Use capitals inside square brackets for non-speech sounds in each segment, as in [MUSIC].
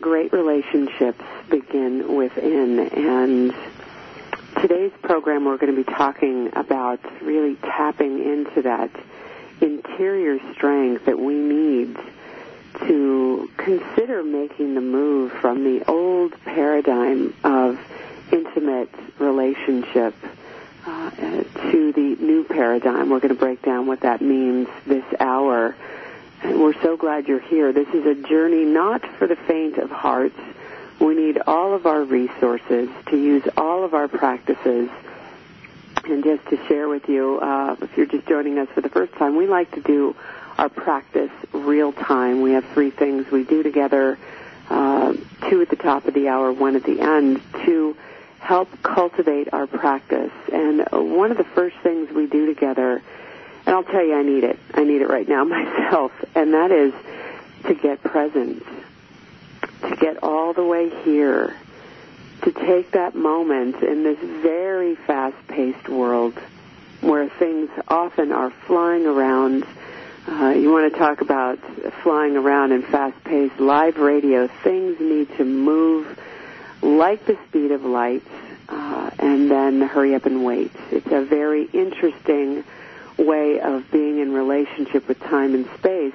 Great relationships begin within. And today's program, we're going to be talking about really tapping into that interior strength that we need to consider making the move from the old paradigm of intimate relationship uh, to the new paradigm. We're going to break down what that means this hour. And we're so glad you're here. This is a journey not for the faint of hearts. We need all of our resources to use all of our practices. And just to share with you, uh, if you're just joining us for the first time, we like to do our practice real time. We have three things we do together, uh, two at the top of the hour, one at the end, to help cultivate our practice. And one of the first things we do together, and I'll tell you, I need it. I need it right now [LAUGHS] myself, and that is to get present, to get all the way here, to take that moment in this very fast-paced world where things often are flying around. Uh, you want to talk about flying around and fast-paced live radio. Things need to move like the speed of light, uh, and then hurry up and wait. It's a very interesting way of being in relationship with time and space.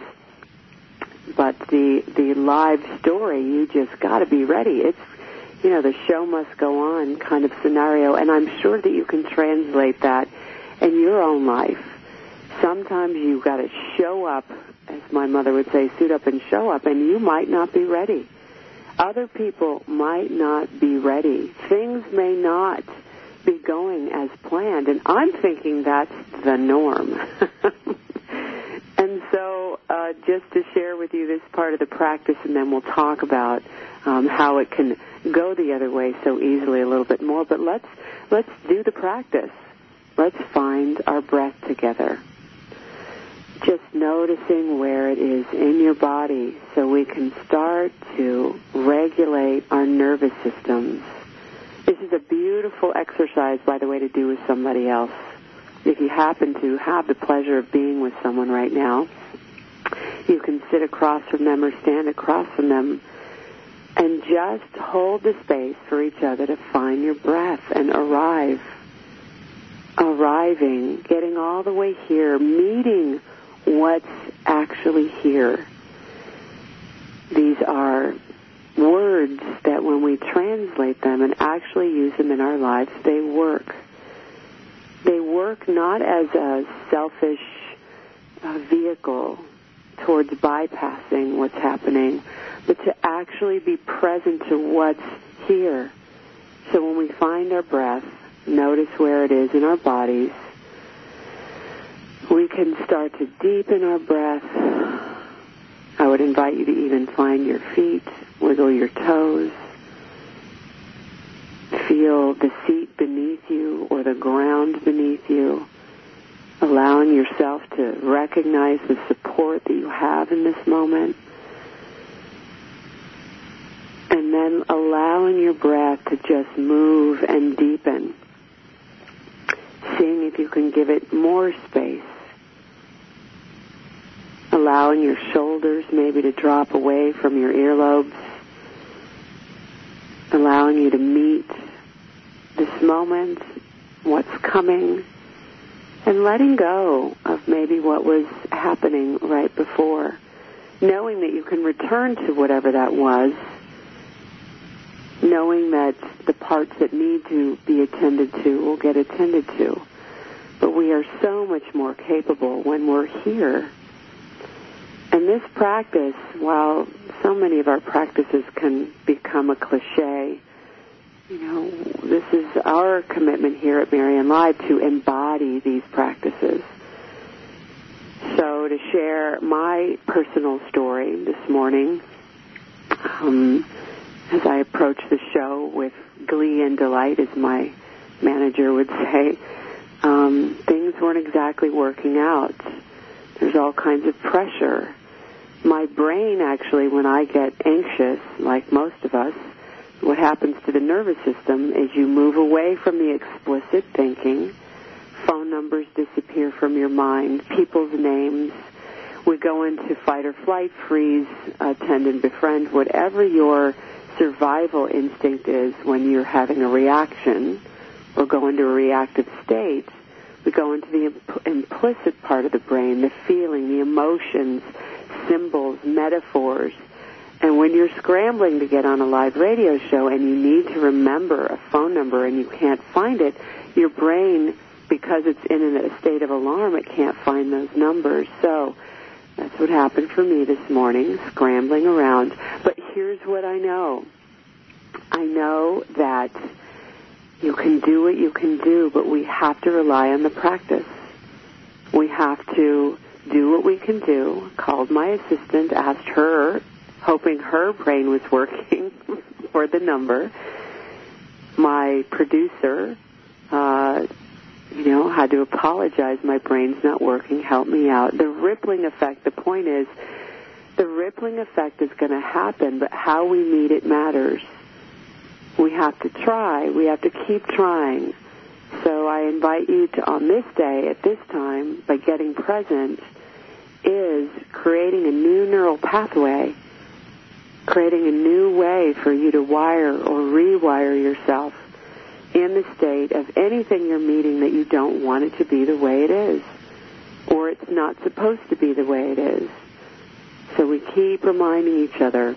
But the the live story, you just got to be ready. It's you know the show must go on kind of scenario, and I'm sure that you can translate that in your own life. Sometimes you've got to show up, as my mother would say, suit up and show up, and you might not be ready other people might not be ready. Things may not be going as planned, and I'm thinking that's the norm. [LAUGHS] and so, uh, just to share with you this part of the practice, and then we'll talk about um, how it can go the other way so easily a little bit more. But let's let's do the practice. Let's find our breath together just noticing where it is in your body so we can start to regulate our nervous systems. Is a beautiful exercise, by the way, to do with somebody else. If you happen to have the pleasure of being with someone right now, you can sit across from them or stand across from them and just hold the space for each other to find your breath and arrive. Arriving, getting all the way here, meeting what's actually here. These are words that when we translate them and actually use them in our lives, they work. They work not as a selfish uh, vehicle towards bypassing what's happening, but to actually be present to what's here. So when we find our breath, notice where it is in our bodies, we can start to deepen our breath. I would invite you to even find your feet, wiggle your toes, feel the seat beneath you or the ground beneath you, allowing yourself to recognize the support that you have in this moment. And then allowing your breath to just move and deepen. Seeing if you can give it more space. Allowing your shoulders maybe to drop away from your earlobes. Allowing you to meet this moment, what's coming, and letting go of maybe what was happening right before. Knowing that you can return to whatever that was knowing that the parts that need to be attended to will get attended to. But we are so much more capable when we're here. And this practice, while so many of our practices can become a cliche, you know, this is our commitment here at Marianne Live to embody these practices. So to share my personal story this morning, um, as I approach the show with glee and delight, as my manager would say, um, things weren't exactly working out. There's all kinds of pressure. My brain actually, when I get anxious, like most of us, what happens to the nervous system is you move away from the explicit thinking. Phone numbers disappear from your mind, people's names. We go into fight or flight, freeze, attend and befriend, whatever your survival instinct is when you're having a reaction or go into a reactive state, we go into the imp- implicit part of the brain, the feeling, the emotions, symbols, metaphors. And when you're scrambling to get on a live radio show and you need to remember a phone number and you can't find it, your brain, because it's in a state of alarm, it can't find those numbers. So that's what happened for me this morning, scrambling around. But here's what I know. I know that you can do what you can do, but we have to rely on the practice. We have to do what we can do. Called my assistant, asked her, hoping her brain was working [LAUGHS] for the number. My producer, uh, you know, had to apologize. My brain's not working. Help me out. The rippling effect. The point is, the rippling effect is going to happen, but how we meet it matters. We have to try. We have to keep trying. So I invite you to, on this day, at this time, by getting present, is creating a new neural pathway, creating a new way for you to wire or rewire yourself in the state of anything you're meeting that you don't want it to be the way it is, or it's not supposed to be the way it is. So we keep reminding each other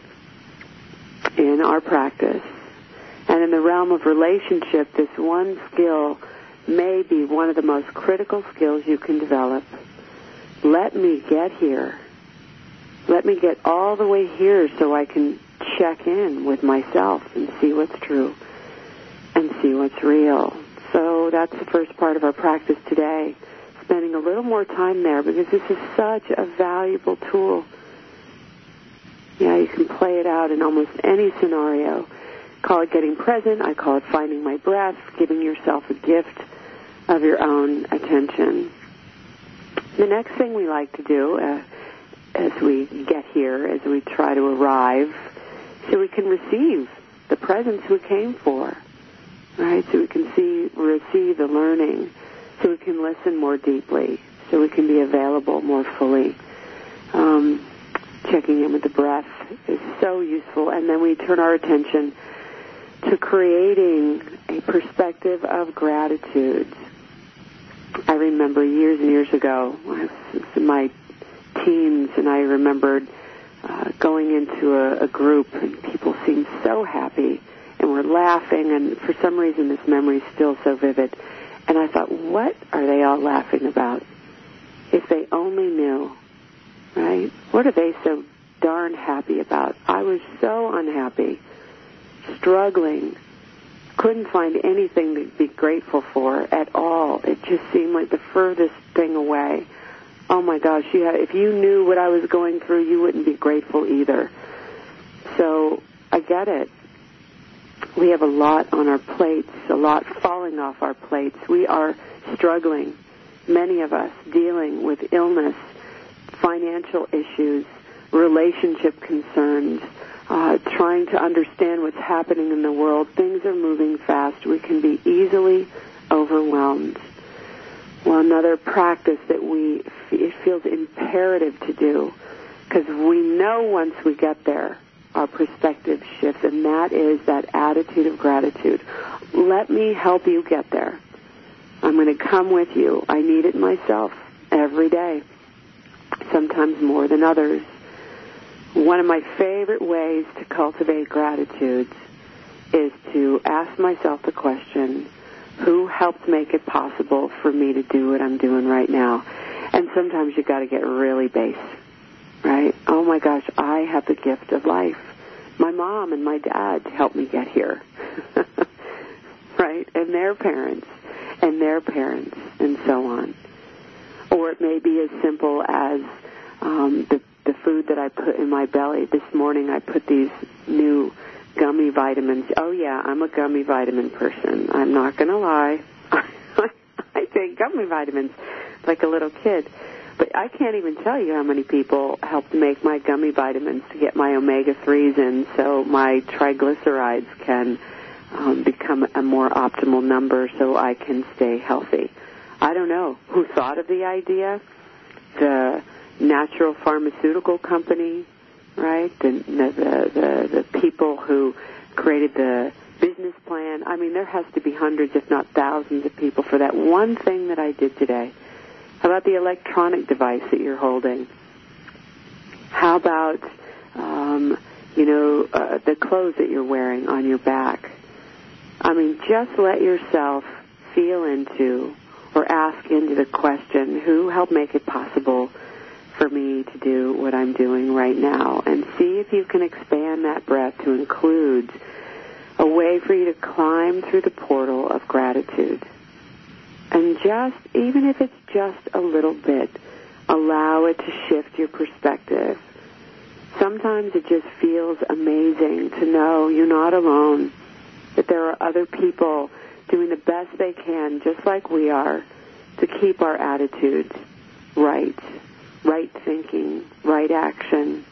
in our practice. And in the realm of relationship, this one skill may be one of the most critical skills you can develop. Let me get here. Let me get all the way here so I can check in with myself and see what's true and see what's real. So that's the first part of our practice today. Spending a little more time there because this is such a valuable tool. Yeah, you can play it out in almost any scenario. Call it getting present. I call it finding my breath, giving yourself a gift of your own attention. The next thing we like to do uh, as we get here, as we try to arrive, so we can receive the presence we came for right? So we can see, receive the learning, so we can listen more deeply, so we can be available more fully. Um, checking in with the breath is so useful, and then we turn our attention to creating a perspective of gratitude. I remember years and years ago, in my teens, and I remembered uh, going into a, a group, and people seemed so happy and we're laughing, and for some reason this memory is still so vivid. And I thought, what are they all laughing about? If they only knew, right? What are they so darn happy about? I was so unhappy, struggling, couldn't find anything to be grateful for at all. It just seemed like the furthest thing away. Oh my gosh, you had, if you knew what I was going through, you wouldn't be grateful either. So I get it we have a lot on our plates, a lot falling off our plates. We are struggling, many of us, dealing with illness, financial issues, relationship concerns, uh, trying to understand what's happening in the world. Things are moving fast. We can be easily overwhelmed. Well, another practice that we it feels imperative to do because we know once we get there, our perspective shifts, and that is that attitude of gratitude. Let me help you get there. I'm going to come with you. I need it myself every day, sometimes more than others. One of my favorite ways to cultivate gratitude is to ask myself the question, who helped make it possible for me to do what I'm doing right now? And sometimes you got to get really base, right? Oh my gosh, I have the gift of life. My mom and my dad helped me get here, [LAUGHS] right? And their parents, and their parents, and so on. Or it may be as simple as um, the the food that I put in my belly. This morning I put these new gummy vitamins. Oh yeah, I'm a gummy vitamin person. I'm not going to lie. [LAUGHS] I take gummy vitamins like a little kid. But I can't even tell you how many people helped make my gummy vitamins to get my omega 3s in so my triglycerides can um, become a more optimal number so I can stay healthy. I don't know who thought of the idea. The natural pharmaceutical company, right? The, the, the, the people who created the business plan. I mean, there has to be hundreds, if not thousands, of people for that one thing that I did today. How about the electronic device that you're holding? How about, um, you know, uh, the clothes that you're wearing on your back? I mean, just let yourself feel into or ask into the question, who helped make it possible for me to do what I'm doing right now and see if you can expand that breath to include a way for you to climb through the portal of gratitude. And just, even if it's just a little bit, allow it to shift your perspective. Sometimes it just feels amazing to know you're not alone, that there are other people doing the best they can, just like we are, to keep our attitudes right right thinking, right action,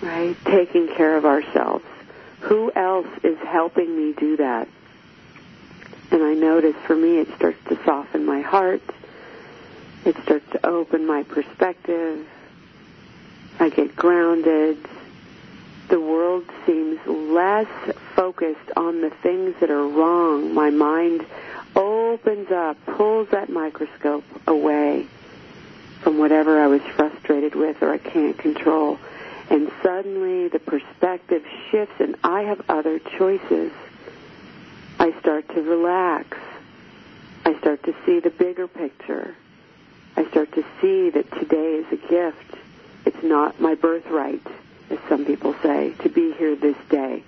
right? Taking care of ourselves. Who else is helping me do that? And I notice for me it starts to soften my heart. It starts to open my perspective. I get grounded. The world seems less focused on the things that are wrong. My mind opens up, pulls that microscope away from whatever I was frustrated with or I can't control. And suddenly the perspective shifts and I have other choices. I start to relax. I start to see the bigger picture. I start to see that today is a gift. It's not my birthright, as some people say, to be here this day.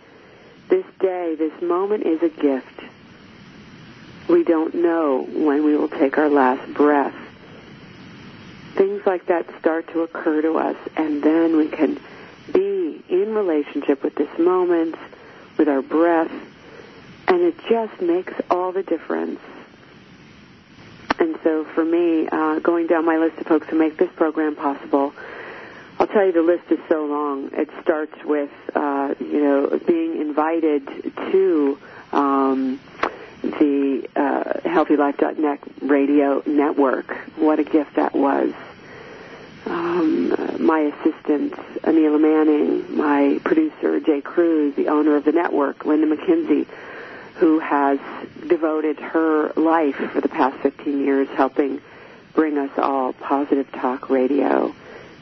This day, this moment is a gift. We don't know when we will take our last breath things like that start to occur to us, and then we can be in relationship with this moment, with our breath, and it just makes all the difference. And so for me, uh, going down my list of folks who make this program possible, I'll tell you the list is so long. It starts with, uh, you know, being invited to um, the uh, HealthyLife.net radio network. What a gift that was. Um, my assistant, Anila Manning, my producer, Jay Cruz, the owner of the network, Linda McKenzie, who has devoted her life for the past 15 years helping bring us all positive talk radio.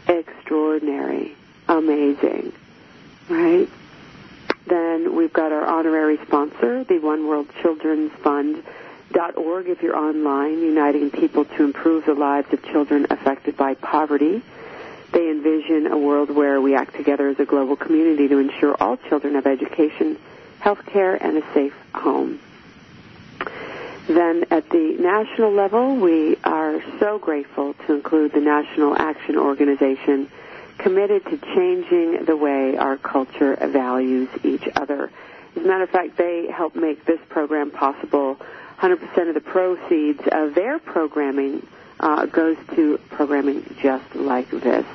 Extraordinary. Amazing. Right? We've got our honorary sponsor, the One World Children's Fund. Dot org if you're online, uniting people to improve the lives of children affected by poverty. They envision a world where we act together as a global community to ensure all children have education, health care, and a safe home. Then at the national level, we are so grateful to include the National Action Organization committed to changing the way our culture values each other. As a matter of fact, they help make this program possible. 100% of the proceeds of their programming uh, goes to programming just like this.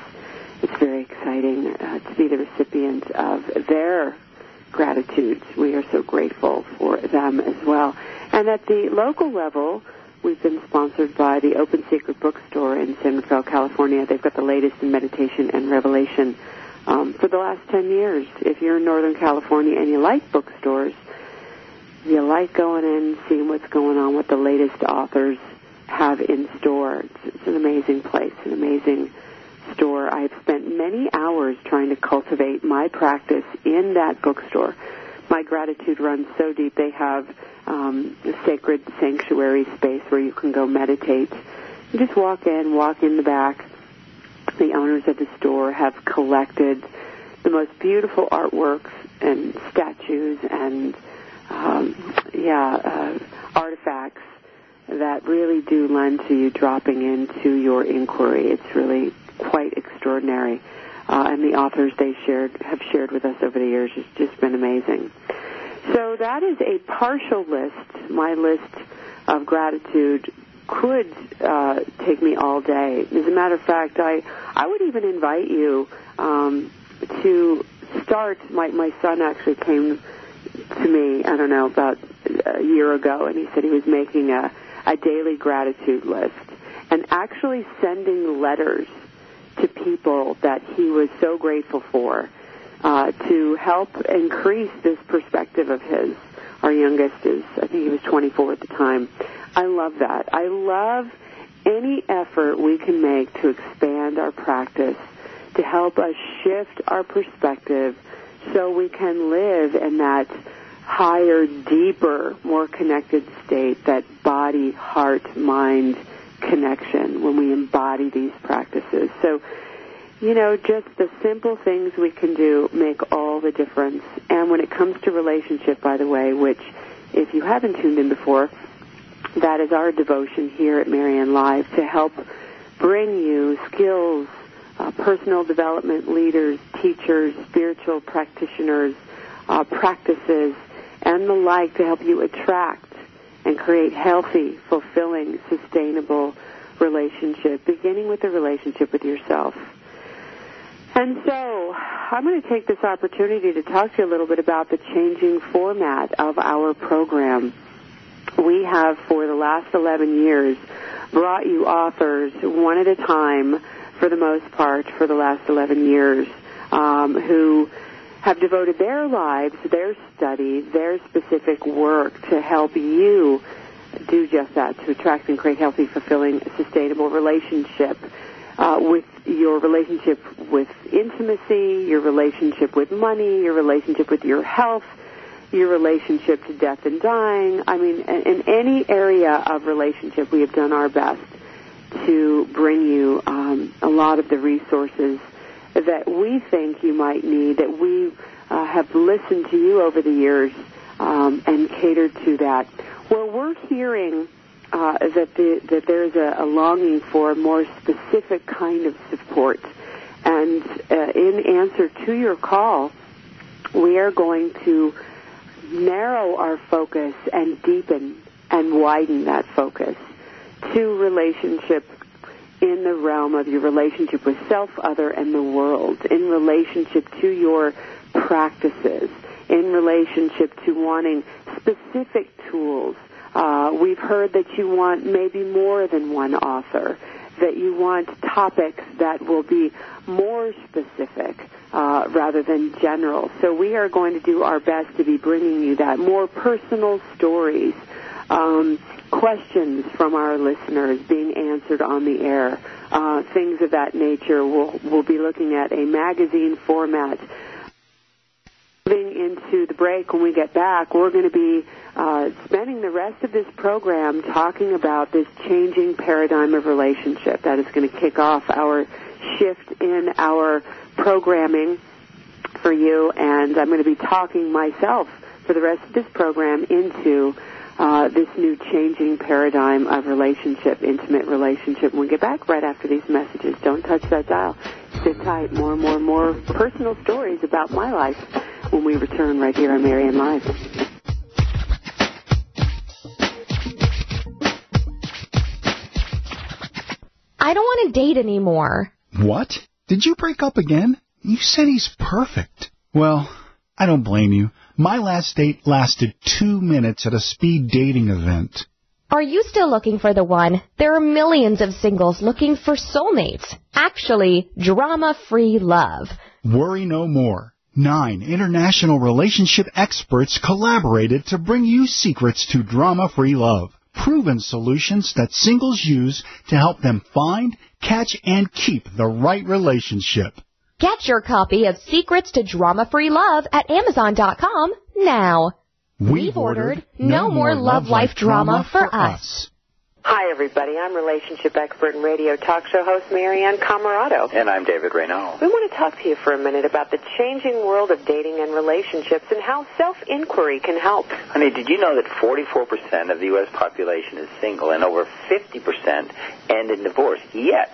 It's very exciting uh, to be the recipient of their gratitudes. We are so grateful for them as well. And at the local level, we've been sponsored by the Open Secret Bookstore in San Rafael, California. They've got the latest in meditation and revelation um, for the last 10 years. If you're in Northern California and you like bookstores, you like going in, seeing what's going on, what the latest authors have in store. It's, it's an amazing place, an amazing store. I've spent many hours trying to cultivate my practice in that bookstore. My gratitude runs so deep. They have um, a sacred sanctuary space where you can go meditate. You just walk in, walk in the back. The owners of the store have collected the most beautiful artworks and statues and um, yeah uh, artifacts that really do lend to you dropping into your inquiry. It's really quite extraordinary. Uh, and the authors they shared have shared with us over the years has just been amazing. So that is a partial list. My list of gratitude could uh, take me all day. As a matter of fact, I I would even invite you um, to start. My my son actually came to me. I don't know about a year ago, and he said he was making a a daily gratitude list and actually sending letters to people that he was so grateful for uh, to help increase this perspective of his. Our youngest is, I think he was 24 at the time. I love that. I love any effort we can make to expand our practice to help us shift our perspective so we can live in that higher, deeper, more connected state, that body, heart, mind connection when we embody these practices. So, you know, just the simple things we can do make all the difference. And when it comes to relationship, by the way, which if you haven't tuned in before, that is our devotion here at Marianne Live to help bring you skills, uh, personal development leaders, teachers, spiritual practitioners, uh, practices, and the like to help you attract and create healthy, fulfilling, sustainable relationship, beginning with the relationship with yourself. And so, I'm going to take this opportunity to talk to you a little bit about the changing format of our program. We have, for the last 11 years, brought you authors one at a time, for the most part, for the last 11 years, um, who have devoted their lives, their study, their specific work to help you do just that, to attract and create healthy, fulfilling, sustainable relationship uh, with your relationship with intimacy, your relationship with money, your relationship with your health, your relationship to death and dying. I mean, in any area of relationship, we have done our best to bring you um, a lot of the resources that we think you might need, that we uh, have listened to you over the years um, and catered to that. Well, we're hearing uh, that, the, that there's a, a, longing for a more specific kind of support. And uh, in answer to your call, we are going to narrow our focus and deepen and widen that focus to relationship in the realm of your relationship with self, other, and the world, in relationship to your practices, in relationship to wanting specific tools. Uh, we've heard that you want maybe more than one author, that you want topics that will be more specific uh, rather than general. So we are going to do our best to be bringing you that more personal stories. Um, questions from our listeners being answered on the air, uh, things of that nature. We'll, we'll be looking at a magazine format. Moving into the break when we get back, we're going to be uh, spending the rest of this program talking about this changing paradigm of relationship. That is going to kick off our shift in our programming for you, and I'm going to be talking myself for the rest of this program into uh, this new changing paradigm of relationship, intimate relationship. When we get back right after these messages, don't touch that dial. Sit tight. More and more and more personal stories about my life when we return right here on Marianne Live. I don't want to date anymore. What? Did you break up again? You said he's perfect. Well, I don't blame you. My last date lasted two minutes at a speed dating event. Are you still looking for the one? There are millions of singles looking for soulmates. Actually, drama-free love. Worry no more. Nine international relationship experts collaborated to bring you secrets to drama-free love. Proven solutions that singles use to help them find, catch, and keep the right relationship. Get your copy of Secrets to Drama-Free Love at Amazon.com now. We've ordered No More Love Life Drama for Us. Hi, everybody. I'm relationship expert and radio talk show host Marianne Camarado. And I'm David Raynaud. We want to talk to you for a minute about the changing world of dating and relationships and how self-inquiry can help. Honey, did you know that 44% of the U.S. population is single and over 50% end in divorce? Yet,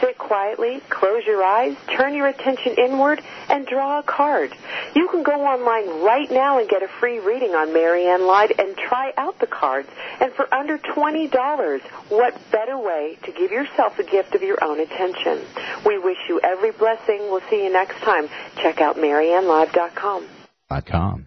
Sit quietly, close your eyes, turn your attention inward, and draw a card. You can go online right now and get a free reading on Marianne Live and try out the cards. And for under $20, what better way to give yourself a gift of your own attention? We wish you every blessing. We'll see you next time. Check out MarianneLive.com. .com.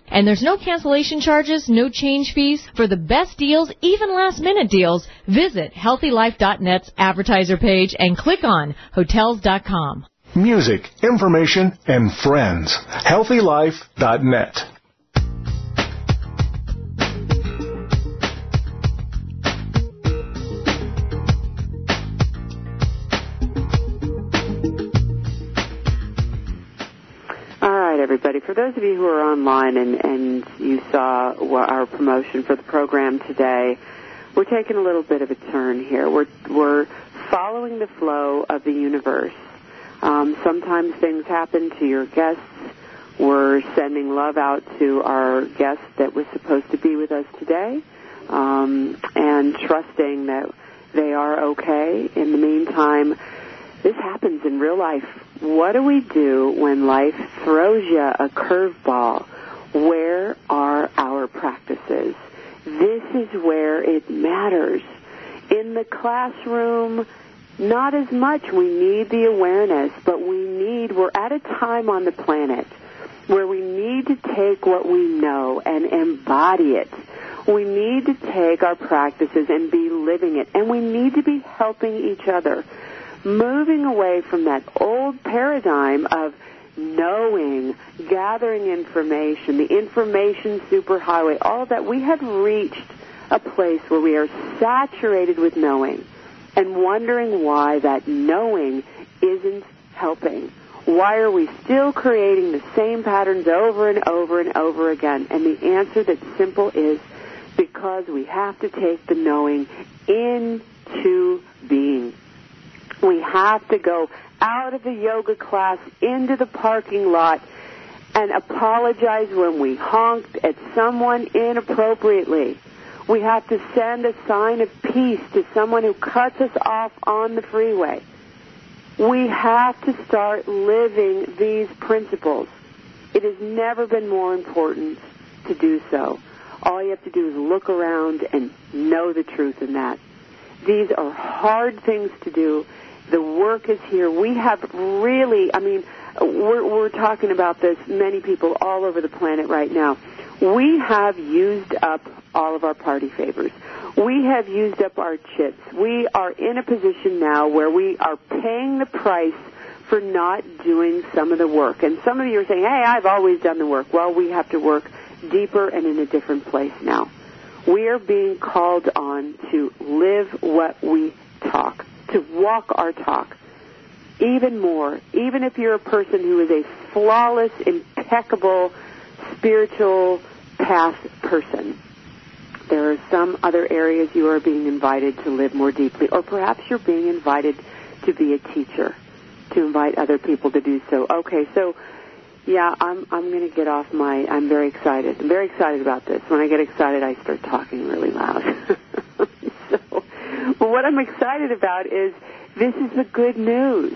And there's no cancellation charges, no change fees. For the best deals, even last minute deals, visit healthylife.net's advertiser page and click on hotels.com. Music, information, and friends. healthylife.net. everybody. For those of you who are online and, and you saw our promotion for the program today, we're taking a little bit of a turn here. We're, we're following the flow of the universe. Um, sometimes things happen to your guests. We're sending love out to our guest that was supposed to be with us today um, and trusting that they are okay. In the meantime, this happens in real life what do we do when life throws you a curveball? Where are our practices? This is where it matters. In the classroom, not as much. We need the awareness, but we need, we're at a time on the planet where we need to take what we know and embody it. We need to take our practices and be living it. And we need to be helping each other moving away from that old paradigm of knowing, gathering information, the information superhighway, all of that, we have reached a place where we are saturated with knowing and wondering why that knowing isn't helping. Why are we still creating the same patterns over and over and over again? And the answer that's simple is because we have to take the knowing into being. We have to go out of the yoga class into the parking lot and apologize when we honked at someone inappropriately. We have to send a sign of peace to someone who cuts us off on the freeway. We have to start living these principles. It has never been more important to do so. All you have to do is look around and know the truth in that. These are hard things to do the work is here. We have really, I mean, we're, we're talking about this, many people all over the planet right now. We have used up all of our party favors. We have used up our chips. We are in a position now where we are paying the price for not doing some of the work. And some of you are saying, hey, I've always done the work. Well, we have to work deeper and in a different place now. We are being called on to live what we talk to walk our talk even more, even if you're a person who is a flawless, impeccable, spiritual path person. There are some other areas you are being invited to live more deeply, or perhaps you're being invited to be a teacher, to invite other people to do so. Okay, so yeah, I'm I'm going to get off my. I'm very excited. I'm very excited about this. When I get excited, I start talking really loud. [LAUGHS] what I'm excited about is this is the good news.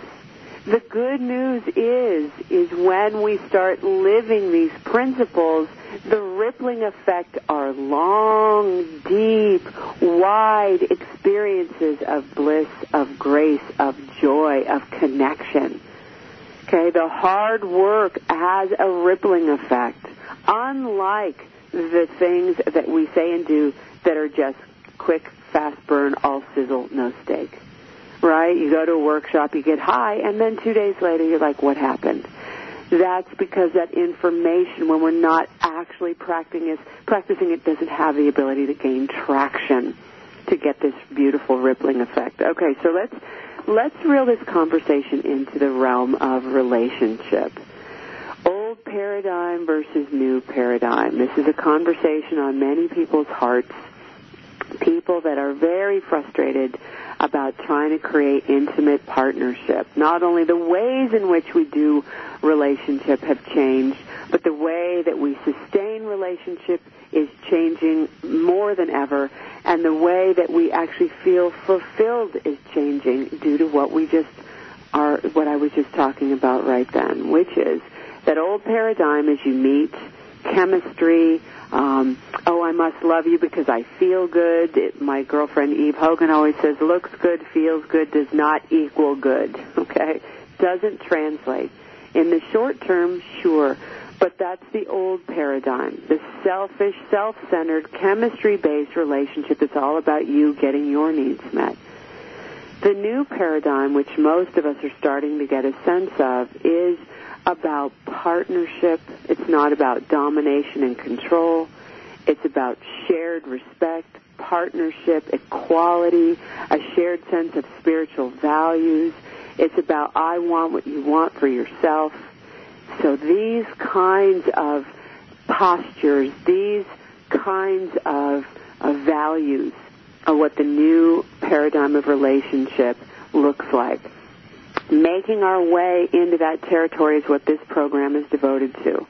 The good news is is when we start living these principles, the rippling effect are long, deep, wide experiences of bliss, of grace, of joy, of connection. Okay, the hard work has a rippling effect, unlike the things that we say and do that are just quick, fast burn, all sizzle, no steak. Right? You go to a workshop, you get high, and then two days later you're like, what happened? That's because that information, when we're not actually practicing it, practicing it doesn't have the ability to gain traction to get this beautiful rippling effect. Okay, so let's let's reel this conversation into the realm of relationship. Old paradigm versus new paradigm. This is a conversation on many people's hearts. People that are very frustrated about trying to create intimate partnership. Not only the ways in which we do relationship have changed, but the way that we sustain relationship is changing more than ever, and the way that we actually feel fulfilled is changing due to what we just are, what I was just talking about right then, which is that old paradigm is you meet, chemistry, um, oh, I must love you because I feel good. It, my girlfriend Eve Hogan always says, looks good, feels good, does not equal good. [LAUGHS] Okay? Doesn't translate. In the short term, sure. But that's the old paradigm. The selfish, self-centered, chemistry-based relationship that's all about you getting your needs met. The new paradigm, which most of us are starting to get a sense of, is about partnership. It's not about domination and control. It's about shared respect, partnership, equality, a shared sense of spiritual values. It's about I want what you want for yourself. So these kinds of postures, these kinds of, of values are what the new paradigm of relationship looks like. Making our way into that territory is what this program is devoted to.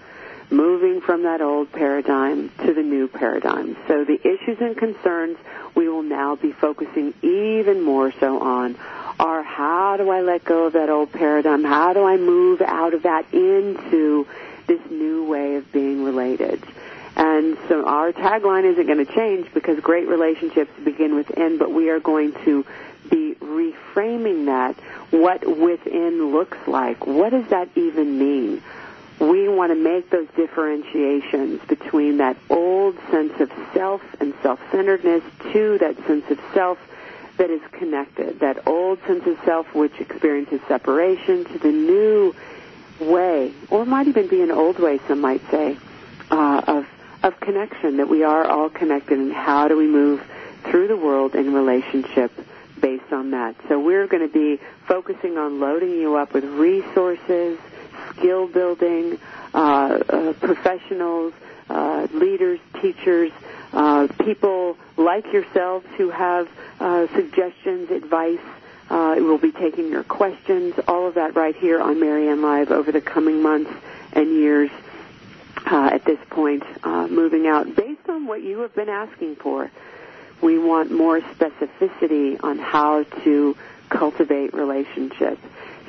Moving from that old paradigm to the new paradigm. So the issues and concerns we will now be focusing even more so on are how do I let go of that old paradigm? How do I move out of that into this new way of being related? And so our tagline isn't going to change because great relationships begin within, but we are going to be reframing that, what within looks like. What does that even mean? We want to make those differentiations between that old sense of self and self-centeredness to that sense of self that is connected, that old sense of self which experiences separation to the new way, or might even be an old way, some might say, uh, of of connection, that we are all connected, and how do we move through the world in relationship based on that. So we're going to be focusing on loading you up with resources, skill building, uh, uh, professionals, uh, leaders, teachers, uh, people like yourselves who have uh, suggestions, advice. Uh, we'll be taking your questions, all of that right here on Marianne Live over the coming months and years. At this point, moving out based on what you have been asking for. We want more specificity on how to cultivate relationships.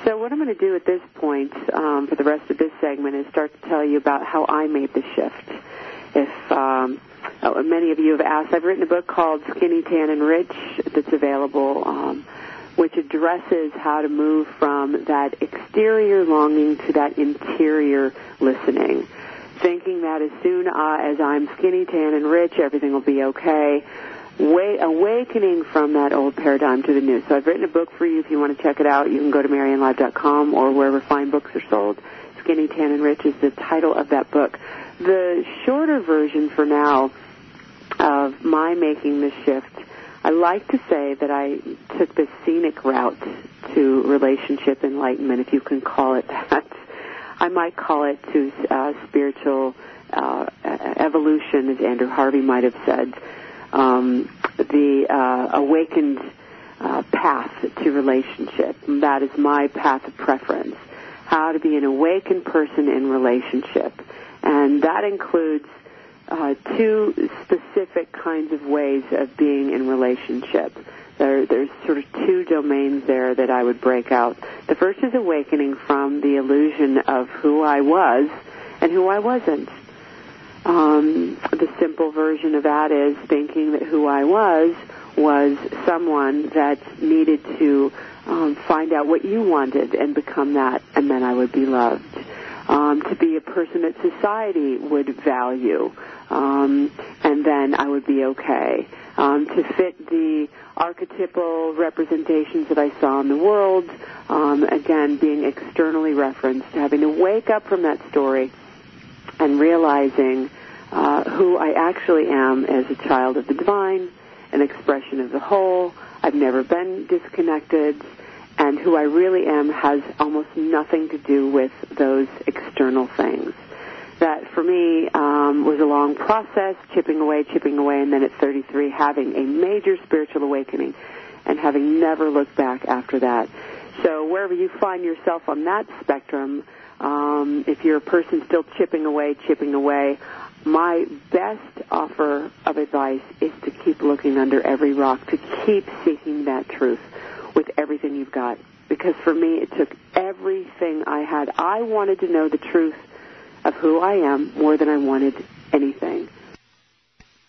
So what I'm going to do at this point um, for the rest of this segment is start to tell you about how I made the shift. If um, uh, many of you have asked. I've written a book called Skinny, Tan, and Rich that's available, um, which addresses how to move from that exterior longing to that interior listening. Thinking that as soon uh, as I'm skinny, tan, and rich, everything will be okay. Way, awakening from that old paradigm to the new. So I've written a book for you. If you want to check it out, you can go to MarianneLive.com or wherever fine books are sold. Skinny, Tan, and Rich is the title of that book. The shorter version for now of my making the shift, I like to say that I took the scenic route to relationship enlightenment, if you can call it that. I might call it to uh, spiritual uh, evolution, as Andrew Harvey might have said, um, the uh, awakened uh, path to relationship. That is my path of preference. How to be an awakened person in relationship. And that includes uh, two specific kinds of ways of being in relationship. There, there's sort of two domains there that I would break out. The first is awakening from the illusion of who I was and who I wasn't. Um, the simple version of that is thinking that who I was was someone that needed to um, find out what you wanted and become that, and then I would be loved. Um, to be a person that society would value, um, and then I would be okay. Um, to fit the archetypal representations that I saw in the world, um, again, being externally referenced, having to wake up from that story and realizing uh, who I actually am as a child of the divine, an expression of the whole. I've never been disconnected, and who I really am has almost nothing to do with those external things. That for me um, was a long process, chipping away, chipping away, and then at 33 having a major spiritual awakening, and having never looked back after that. So wherever you find yourself on that spectrum, um, if you're a person still chipping away, chipping away, my best offer of advice is to keep looking under every rock, to keep seeking that truth with everything you've got. Because for me, it took everything I had. I wanted to know the truth of who I am more than I wanted anything.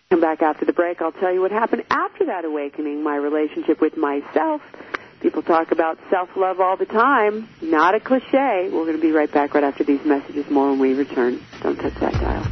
Come back after the break. I'll tell you what happened after that awakening, my relationship with myself. People talk about self-love all the time. Not a cliche. We're going to be right back right after these messages. More when we return. Don't touch that dial.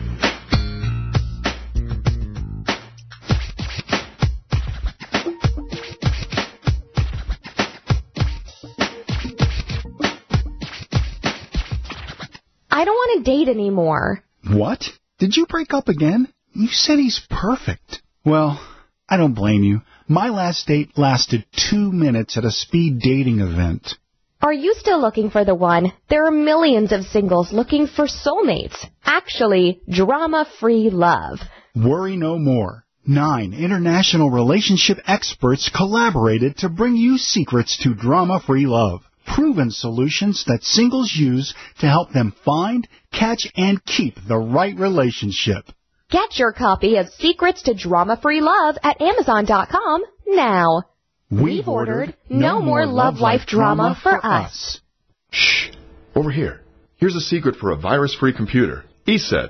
I don't want to date anymore. What? Did you break up again? You said he's perfect. Well, I don't blame you. My last date lasted two minutes at a speed dating event. Are you still looking for the one? There are millions of singles looking for soulmates. Actually, drama-free love. Worry no more. Nine international relationship experts collaborated to bring you secrets to drama-free love proven solutions that singles use to help them find, catch, and keep the right relationship. Get your copy of Secrets to Drama-Free Love at Amazon.com now. We've ordered No More Love Life Drama for us. Shh. Over here. Here's a secret for a virus-free computer. ESET.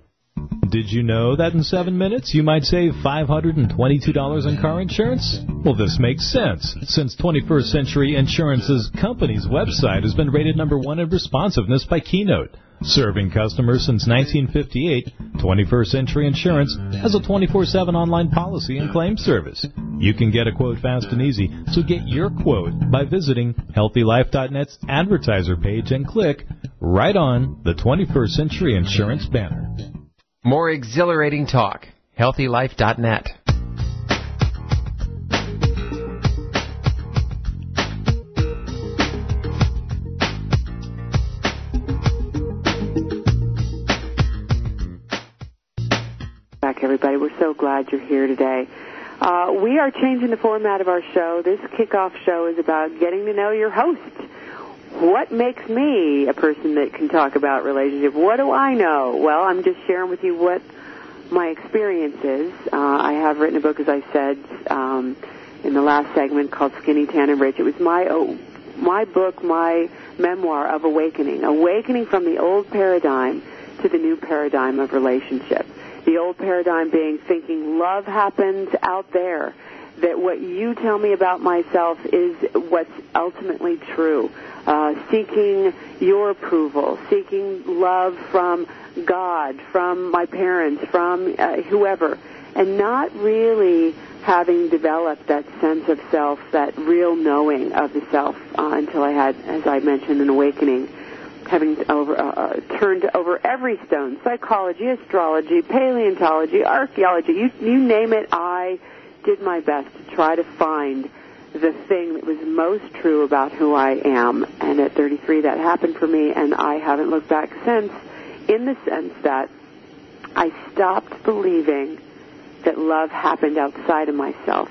Did you know that in seven minutes you might save $522 in car insurance? Well, this makes sense, since 21st Century Insurance's company's website has been rated number one in responsiveness by Keynote. Serving customers since 1958, 21st Century Insurance has a 24-7 online policy and claim service. You can get a quote fast and easy, so get your quote by visiting HealthyLife.net's advertiser page and click right on the 21st Century Insurance banner. More exhilarating talk. HealthyLife.net. Back, everybody. We're so glad you're here today. Uh, we are changing the format of our show. This kickoff show is about getting to know your host. What makes me a person that can talk about relationship? What do I know? Well, I'm just sharing with you what my experience is. Uh, I have written a book, as I said um, in the last segment, called Skinny, Tan, and Rich. It was my oh, my book, my memoir of awakening, awakening from the old paradigm to the new paradigm of relationship. The old paradigm being thinking love happens out there, that what you tell me about myself is what's ultimately true. Uh, seeking your approval, seeking love from God, from my parents, from uh, whoever, and not really having developed that sense of self, that real knowing of the self uh, until I had, as I mentioned, an awakening, having over, uh, uh, turned over every stone, psychology, astrology, paleontology, archaeology, you, you name it, I did my best to try to find the thing that was most true about who I am. And at 33, that happened for me, and I haven't looked back since in the sense that I stopped believing that love happened outside of myself.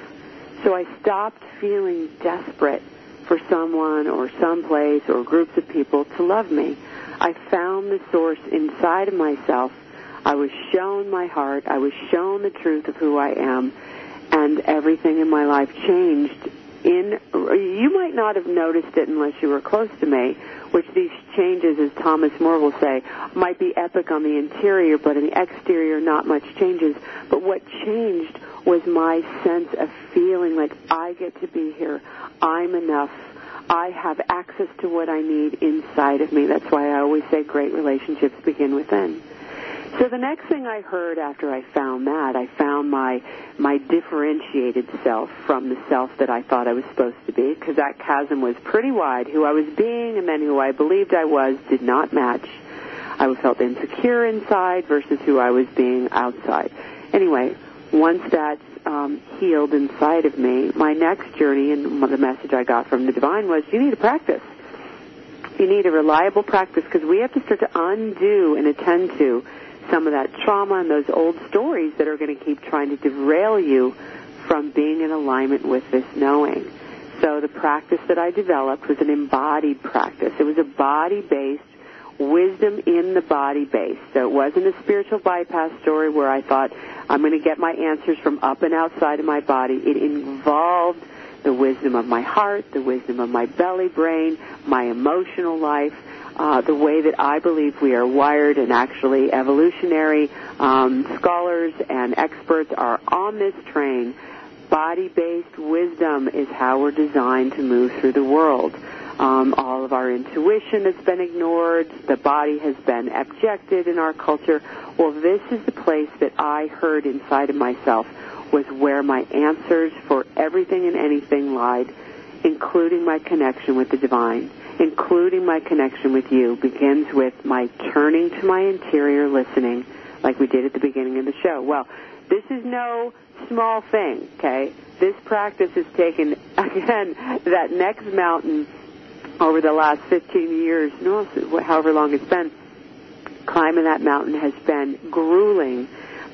So I stopped feeling desperate for someone or someplace or groups of people to love me. I found the source inside of myself. I was shown my heart. I was shown the truth of who I am. And everything in my life changed in you might not have noticed it unless you were close to me which these changes as Thomas Moore will say might be epic on the interior but in the exterior not much changes. But what changed was my sense of feeling like i get to be here. I'm enough. I have access to what i need inside of me. That's why i always say great relationships begin within so the next thing I heard after I found that, I found my my differentiated self from the self that I thought I was supposed to be, because that chasm was pretty wide. Who I was being and then who I believed I was did not match. I felt insecure inside versus who I was being outside. Anyway, once that's um, healed inside of me, my next journey and the message I got from the divine was, you need to practice. You need a reliable practice because we have to start to undo and attend to some of that trauma and those old stories that are going to keep trying to derail you from being in alignment with this knowing. So the practice that I developed was an embodied practice. It was a body-based wisdom in the body base. So it wasn't a spiritual bypass story where I thought I'm going to get my answers from up and outside of my body. It involved the wisdom of my heart, the wisdom of my belly brain, my emotional life, uh, the way that I believe we are wired, and actually evolutionary um, scholars and experts are on this train. Body-based wisdom is how we're designed to move through the world. Um, all of our intuition has been ignored. The body has been abjected in our culture. Well, this is the place that I heard inside of myself was where my answers for everything and anything lied, including my connection with the divine including my connection with you, begins with my turning to my interior listening, like we did at the beginning of the show. Well, this is no small thing, okay? This practice has taken, [LAUGHS] again, that next mountain over the last 15 years, no, however long it's been, climbing that mountain has been grueling,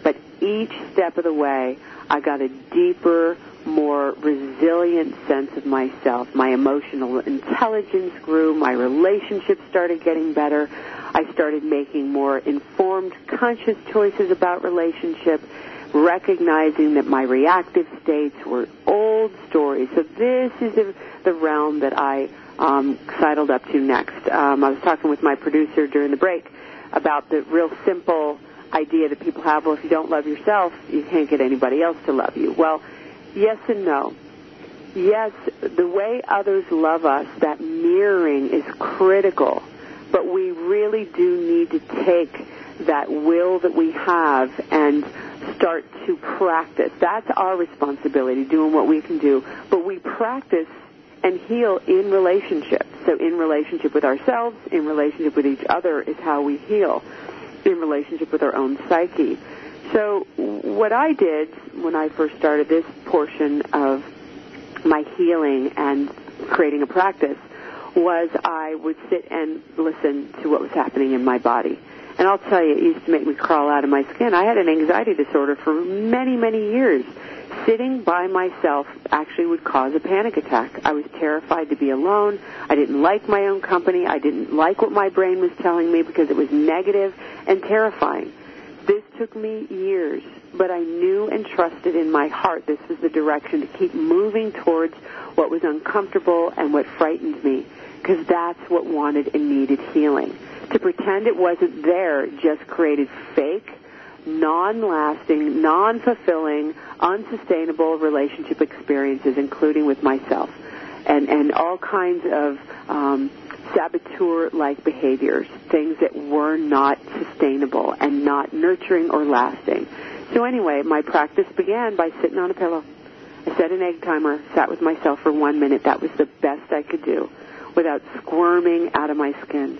but each step of the way, I got a deeper, more resilient sense of myself. My emotional intelligence grew. My relationships started getting better. I started making more informed, conscious choices about relationships, recognizing that my reactive states were old stories. So this is the, realm that I um, sidled up to next. Um, I was talking with my producer during the break about the real simple idea that people have, well, if you don't love yourself, you can't get anybody else to love you. Well, Yes and no. Yes, the way others love us, that mirroring is critical, but we really do need to take that will that we have and start to practice. That's our responsibility, doing what we can do. But we practice and heal in relationship. So in relationship with ourselves, in relationship with each other is how we heal. In relationship with our own psyche. So what I did when I first started this portion of my healing and creating a practice was I would sit and listen to what was happening in my body. And I'll tell you, it used to make me crawl out of my skin. I had an anxiety disorder for many, many years. Sitting by myself actually would cause a panic attack. I was terrified to be alone. I didn't like my own company. I didn't like what my brain was telling me because it was negative and terrifying. Took me years, but I knew and trusted in my heart this was the direction to keep moving towards what was uncomfortable and what frightened me, because that's what wanted and needed healing. To pretend it wasn't there just created fake, non-lasting, non-fulfilling, unsustainable relationship experiences, including with myself, and and all kinds of um, saboteur-like behaviors, things that were not sustainable and not nurturing or lasting. So anyway, my practice began by sitting on a pillow. I set an egg timer, sat with myself for one minute. That was the best I could do without squirming out of my skin.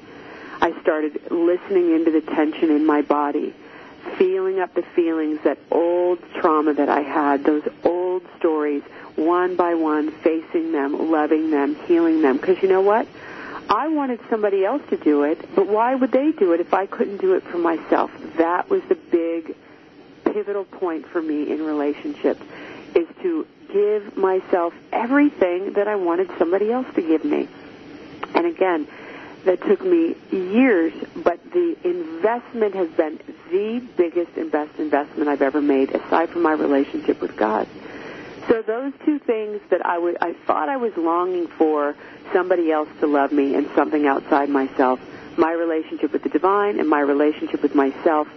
I started listening into the tension in my body, feeling up the feelings, that old trauma that I had, those old stories, one by one, facing them, loving them, healing them. Because you know what? I wanted somebody else to do it, but why would they do it if I couldn't do it for myself? That was the big pivotal point for me in relationships is to give myself everything that I wanted somebody else to give me. And again, that took me years, but the investment has been the biggest and best investment I've ever made, aside from my relationship with God. So those two things that I would, I thought I was longing for somebody else to love me and something outside myself, my relationship with the divine and my relationship with myself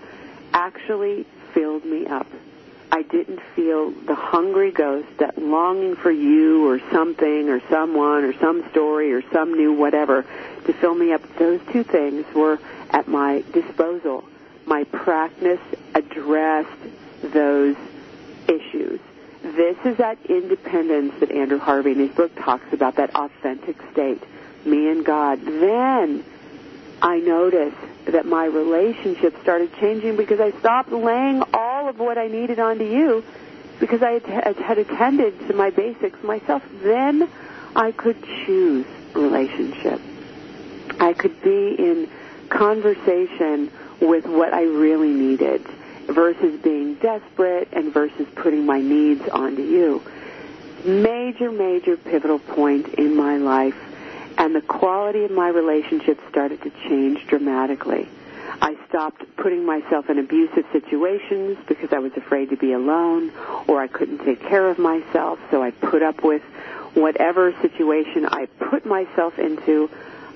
actually filled me up. I didn't feel the hungry ghost, that longing for you or something or someone or some story or some new whatever to fill me up. Those two things were at my disposal. My practice addressed those issues. This is that independence that Andrew Harvey in his book talks about, that authentic state, me and God. Then I noticed that my relationship started changing because I stopped laying all of what I needed onto you because I had, had attended to my basics myself. Then I could choose relationship. I could be in conversation with what I really needed versus being desperate and versus putting my needs onto you. Major, major pivotal point in my life and the quality of my relationships started to change dramatically. I stopped putting myself in abusive situations because I was afraid to be alone or I couldn't take care of myself, so I put up with whatever situation I put myself into.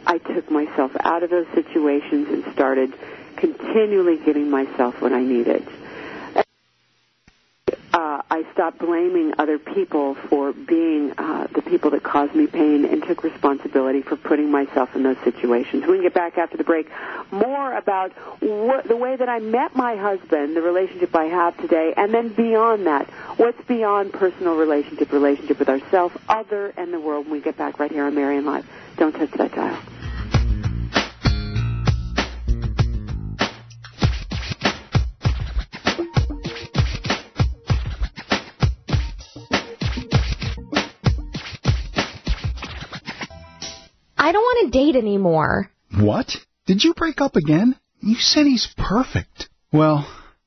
I took myself out of those situations and started continually giving myself what I needed uh, I stopped blaming other people for being uh, the people that caused me pain and took responsibility for putting myself in those situations. We get back after the break more about what, the way that I met my husband, the relationship I have today, and then beyond that, what's beyond personal relationship, relationship with ourselves, other, and the world. When we get back right here on Marianne Live. Don't touch that dial. Don't want to date anymore. What? Did you break up again? You said he's perfect. Well,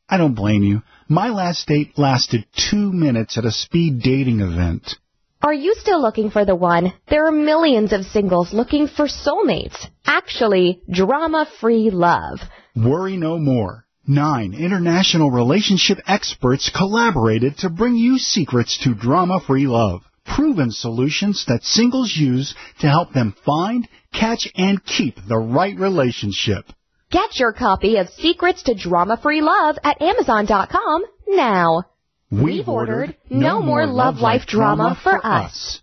I don't blame you. My last date lasted two minutes at a speed dating event. Are you still looking for the one? There are millions of singles looking for soulmates. Actually, drama-free love. Worry no more. Nine international relationship experts collaborated to bring you secrets to drama-free love proven solutions that singles use to help them find, catch, and keep the right relationship. Get your copy of Secrets to Drama-Free Love at Amazon.com now. We've ordered No More Love Life Drama for Us.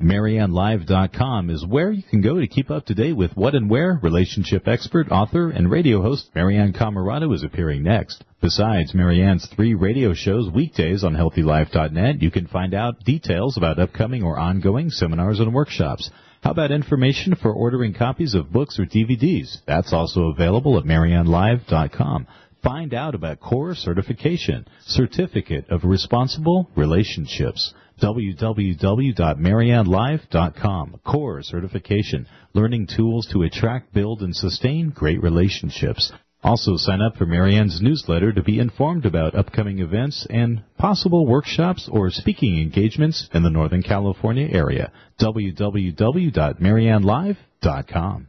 MarianneLive.com is where you can go to keep up to date with what and where relationship expert, author, and radio host Marianne Camarado is appearing next. Besides Marianne's three radio shows weekdays on HealthyLife.net, you can find out details about upcoming or ongoing seminars and workshops. How about information for ordering copies of books or DVDs? That's also available at MarianneLive.com. Find out about core certification, certificate of responsible relationships www.mariannelive.com. Core certification, learning tools to attract, build, and sustain great relationships. Also sign up for Marianne's newsletter to be informed about upcoming events and possible workshops or speaking engagements in the Northern California area. www.mariannelive.com.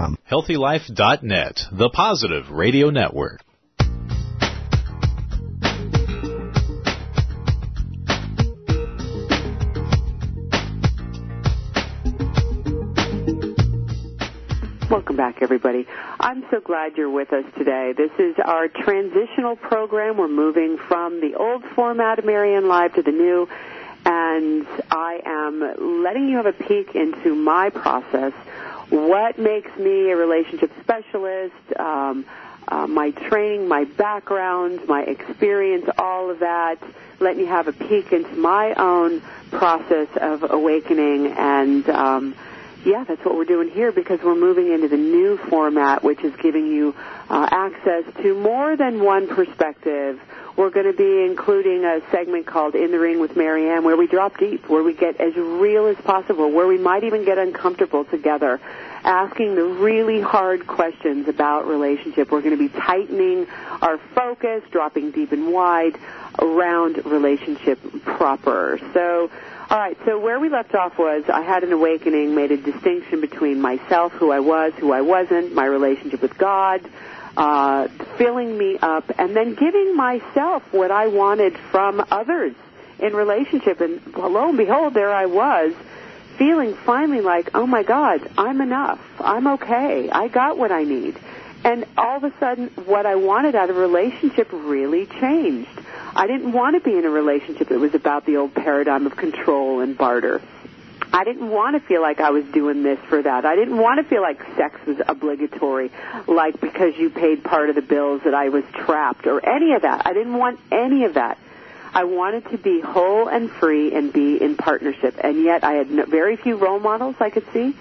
healthylife.com. Healthylife.net, the positive radio network. Welcome back, everybody. I'm so glad you're with us today. This is our transitional program. We're moving from the old format of Marianne Live to the new, and I am letting you have a peek into my process what makes me a relationship specialist? Um, uh, my training, my background, my experience, all of that. Let me have a peek into my own process of awakening and um, yeah, that's what we're doing here because we're moving into the new format, which is giving you uh, access to more than one perspective. We're going to be including a segment called In the Ring with Marianne where we drop deep, where we get as real as possible, where we might even get uncomfortable together, asking the really hard questions about relationship. We're going to be tightening our focus, dropping deep and wide around relationship proper. So, all right, so where we left off was I had an awakening, made a distinction between myself, who I was, who I wasn't, my relationship with God, uh, filling me up, and then giving myself what I wanted from others in relationship. And lo and behold, there I was, feeling finally like, oh my God, I'm enough. I'm okay. I got what I need. And all of a sudden, what I wanted out of a relationship really changed. I didn't want to be in a relationship that was about the old paradigm of control and barter. I didn't want to feel like I was doing this for that. I didn't want to feel like sex was obligatory, like because you paid part of the bills that I was trapped or any of that. I didn't want any of that. I wanted to be whole and free and be in partnership, and yet I had very few role models I could see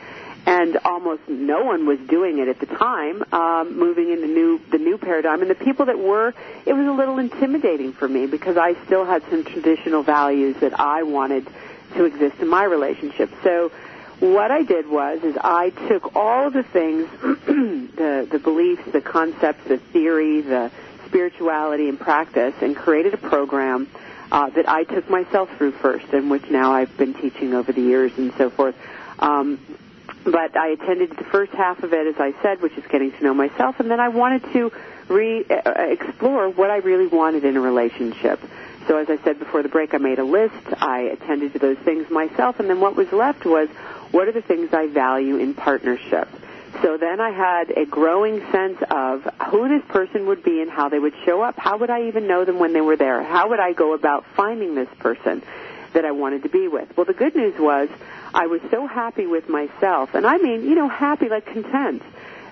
and almost no one was doing it at the time, um, moving into new the new paradigm. And the people that were, it was a little intimidating for me because I still had some traditional values that I wanted to exist in my relationship. So what I did was is I took all the things, [CLEARS THROAT] the the beliefs, the concepts, the theory, the spirituality and practice, and created a program. Uh, that I took myself through first, and which now I've been teaching over the years and so forth. Um, but I attended the first half of it, as I said, which is getting to know myself, and then I wanted to re uh, explore what I really wanted in a relationship. So as I said before the break, I made a list. I attended to those things myself, and then what was left was what are the things I value in partnership. So then I had a growing sense of who this person would be and how they would show up. How would I even know them when they were there? How would I go about finding this person that I wanted to be with? Well, the good news was I was so happy with myself, and I mean, you know, happy like content,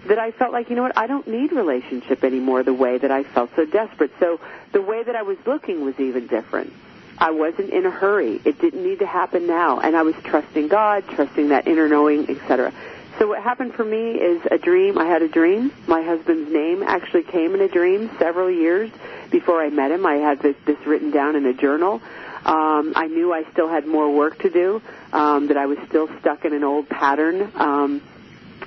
that I felt like, you know what, I don't need relationship anymore the way that I felt so desperate. So the way that I was looking was even different. I wasn't in a hurry. It didn't need to happen now, and I was trusting God, trusting that inner knowing, etc. So what happened for me is a dream. I had a dream. My husband's name actually came in a dream several years before I met him. I had this, this written down in a journal. Um, I knew I still had more work to do, um, that I was still stuck in an old pattern, um,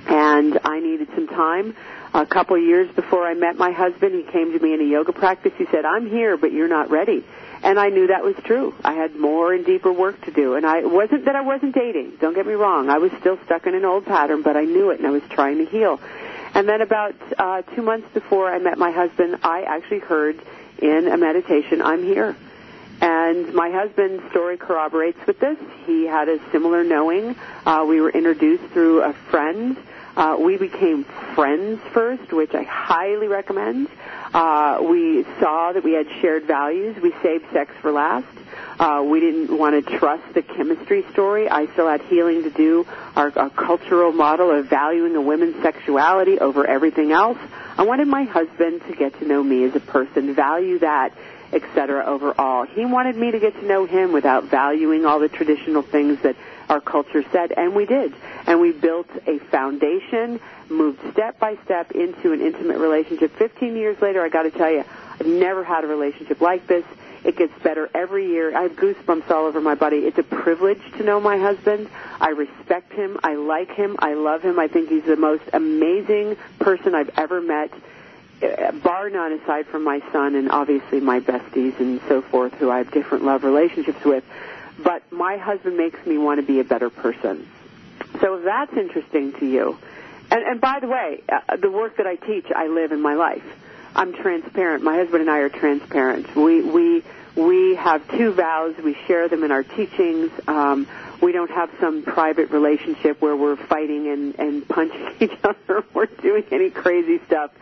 and I needed some time. A couple years before I met my husband, he came to me in a yoga practice. He said, "I'm here, but you're not ready." And I knew that was true. I had more and deeper work to do. And I it wasn't that I wasn't dating. Don't get me wrong. I was still stuck in an old pattern, but I knew it and I was trying to heal. And then about uh, two months before I met my husband, I actually heard in a meditation, I'm here. And my husband's story corroborates with this. He had a similar knowing. Uh, we were introduced through a friend. Uh, we became friends first, which I highly recommend. Uh, we saw that we had shared values. We saved sex for last. Uh, we didn't want to trust the chemistry story. I still had healing to do. Our, our cultural model of valuing a woman's sexuality over everything else. I wanted my husband to get to know me as a person, value that etc. overall. He wanted me to get to know him without valuing all the traditional things that our culture said, and we did. And we built a foundation, moved step by step into an intimate relationship. 15 years later, I got to tell you, I've never had a relationship like this. It gets better every year. I have goosebumps all over my body. It's a privilege to know my husband. I respect him. I like him. I love him. I think he's the most amazing person I've ever met bar none aside from my son and obviously my besties and so forth who I have different love relationships with. But my husband makes me want to be a better person. So if that's interesting to you, and, and by the way, uh, the work that I teach, I live in my life. I'm transparent. My husband and I are transparent. We we we have two vows. We share them in our teachings. Um, We don't have some private relationship where we're fighting and, and [LAUGHS] punching each other or doing any crazy stuff.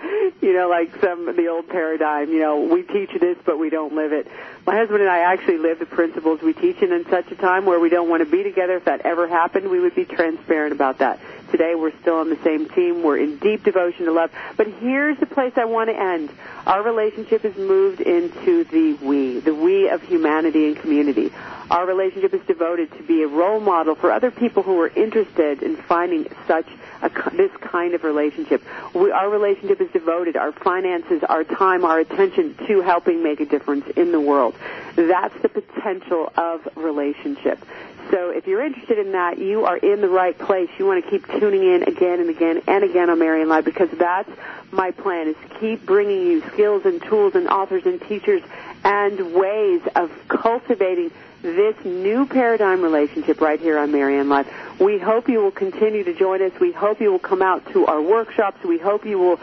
You know, like some the old paradigm. You know, we teach this, but we don't live it. My husband and I actually live the principles we teach, and in such a time where we don't want to be together, if that ever happened, we would be transparent about that. Today, we're still on the same team. We're in deep devotion to love. But here's the place I want to end. Our relationship has moved into the we, the we of humanity and community. Our relationship is devoted to be a role model for other people who are interested in finding such a, this kind of relationship. We, our relationship is devoted, our finances, our time, our attention to helping make a difference in the world. That's the potential of relationship. So if you're interested in that, you are in the right place. You want to keep tuning in again and again and again on Marianne Live because that's my plan is keep bringing you skills and tools and authors and teachers and ways of cultivating this new paradigm relationship right here on Marianne Live. We hope you will continue to join us. We hope you will come out to our workshops. We hope you will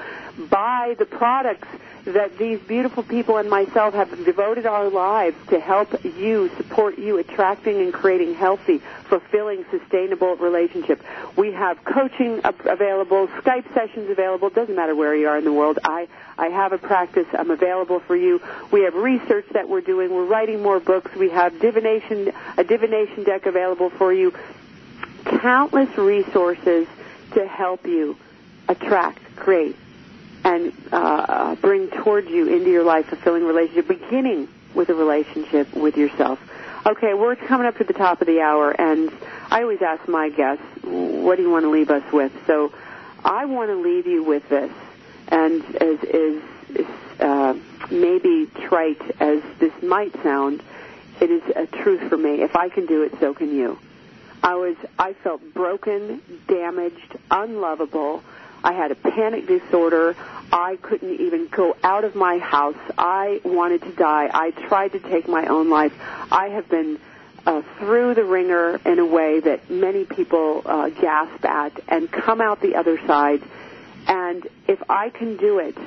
buy the products that these beautiful people and myself have devoted our lives to help you, support you, attracting and creating healthy, fulfilling, sustainable relationship. We have coaching available, Skype sessions available. Doesn't matter where you are in the world. I I have a practice. I'm available for you. We have research that we're doing. We're writing more books. We have divination a divination deck available for you. Countless resources to help you attract, create, and uh, bring towards you into your life fulfilling relationship, beginning with a relationship with yourself. Okay, we're coming up to the top of the hour, and I always ask my guests, what do you want to leave us with? So I want to leave you with this, and as uh, maybe trite as this might sound, it is a truth for me. If I can do it, so can you. I was, I felt broken, damaged, unlovable. I had a panic disorder. I couldn't even go out of my house. I wanted to die. I tried to take my own life. I have been uh, through the ringer in a way that many people uh, gasp at and come out the other side. And if I can do it,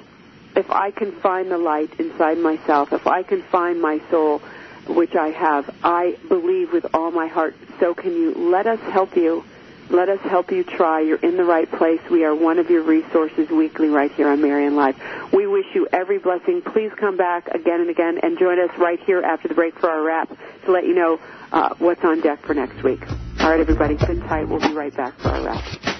if I can find the light inside myself, if I can find my soul, which I have, I believe with all my heart, so can you. Let us help you let us help you try. You're in the right place. We are one of your resources weekly right here on Marianne Live. We wish you every blessing. Please come back again and again and join us right here after the break for our wrap to let you know uh, what's on deck for next week. All right, everybody, sit tight. We'll be right back for our wrap.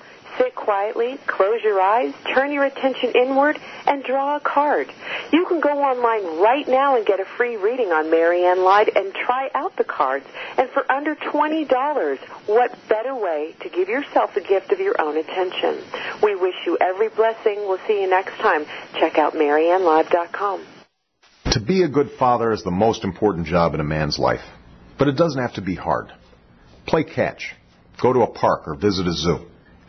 Sit quietly, close your eyes, turn your attention inward, and draw a card. You can go online right now and get a free reading on Marianne Live and try out the cards. And for under $20, what better way to give yourself the gift of your own attention? We wish you every blessing. We'll see you next time. Check out MarianneLive.com. To be a good father is the most important job in a man's life. But it doesn't have to be hard. Play catch. Go to a park or visit a zoo.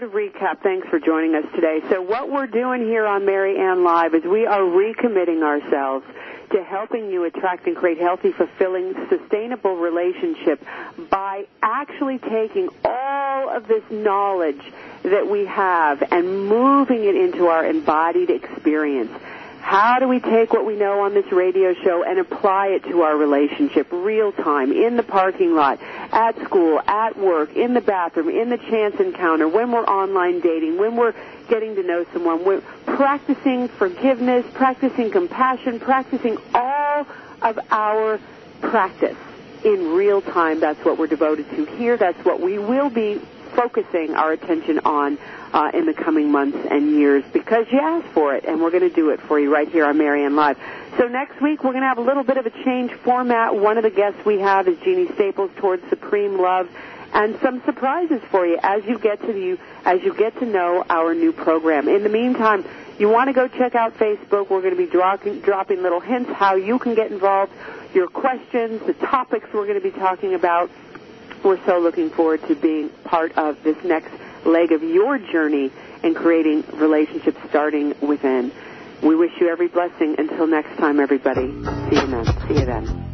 To recap, thanks for joining us today. So what we're doing here on Marianne Live is we are recommitting ourselves to helping you attract and create healthy, fulfilling, sustainable relationship by actually taking all of this knowledge that we have and moving it into our embodied experience. How do we take what we know on this radio show and apply it to our relationship real time, in the parking lot, at school, at work, in the bathroom, in the chance encounter, when we're online dating, when we're getting to know someone, we're practicing forgiveness, practicing compassion, practicing all of our practice in real time. That's what we're devoted to here. That's what we will be focusing our attention on uh, in the coming months and years because you asked for it, and we're going to do it for you right here on Marianne Live. So next week we're going to have a little bit of a change format. One of the guests we have is Jeannie Staples towards Supreme Love, and some surprises for you as you get to you as you get to know our new program. In the meantime, you want to go check out Facebook. We're going to be dropping, dropping little hints how you can get involved, your questions, the topics we're going to be talking about. We're so looking forward to being part of this next leg of your journey in creating relationships starting within. We wish you every blessing. Until next time, everybody. See you then. See you then.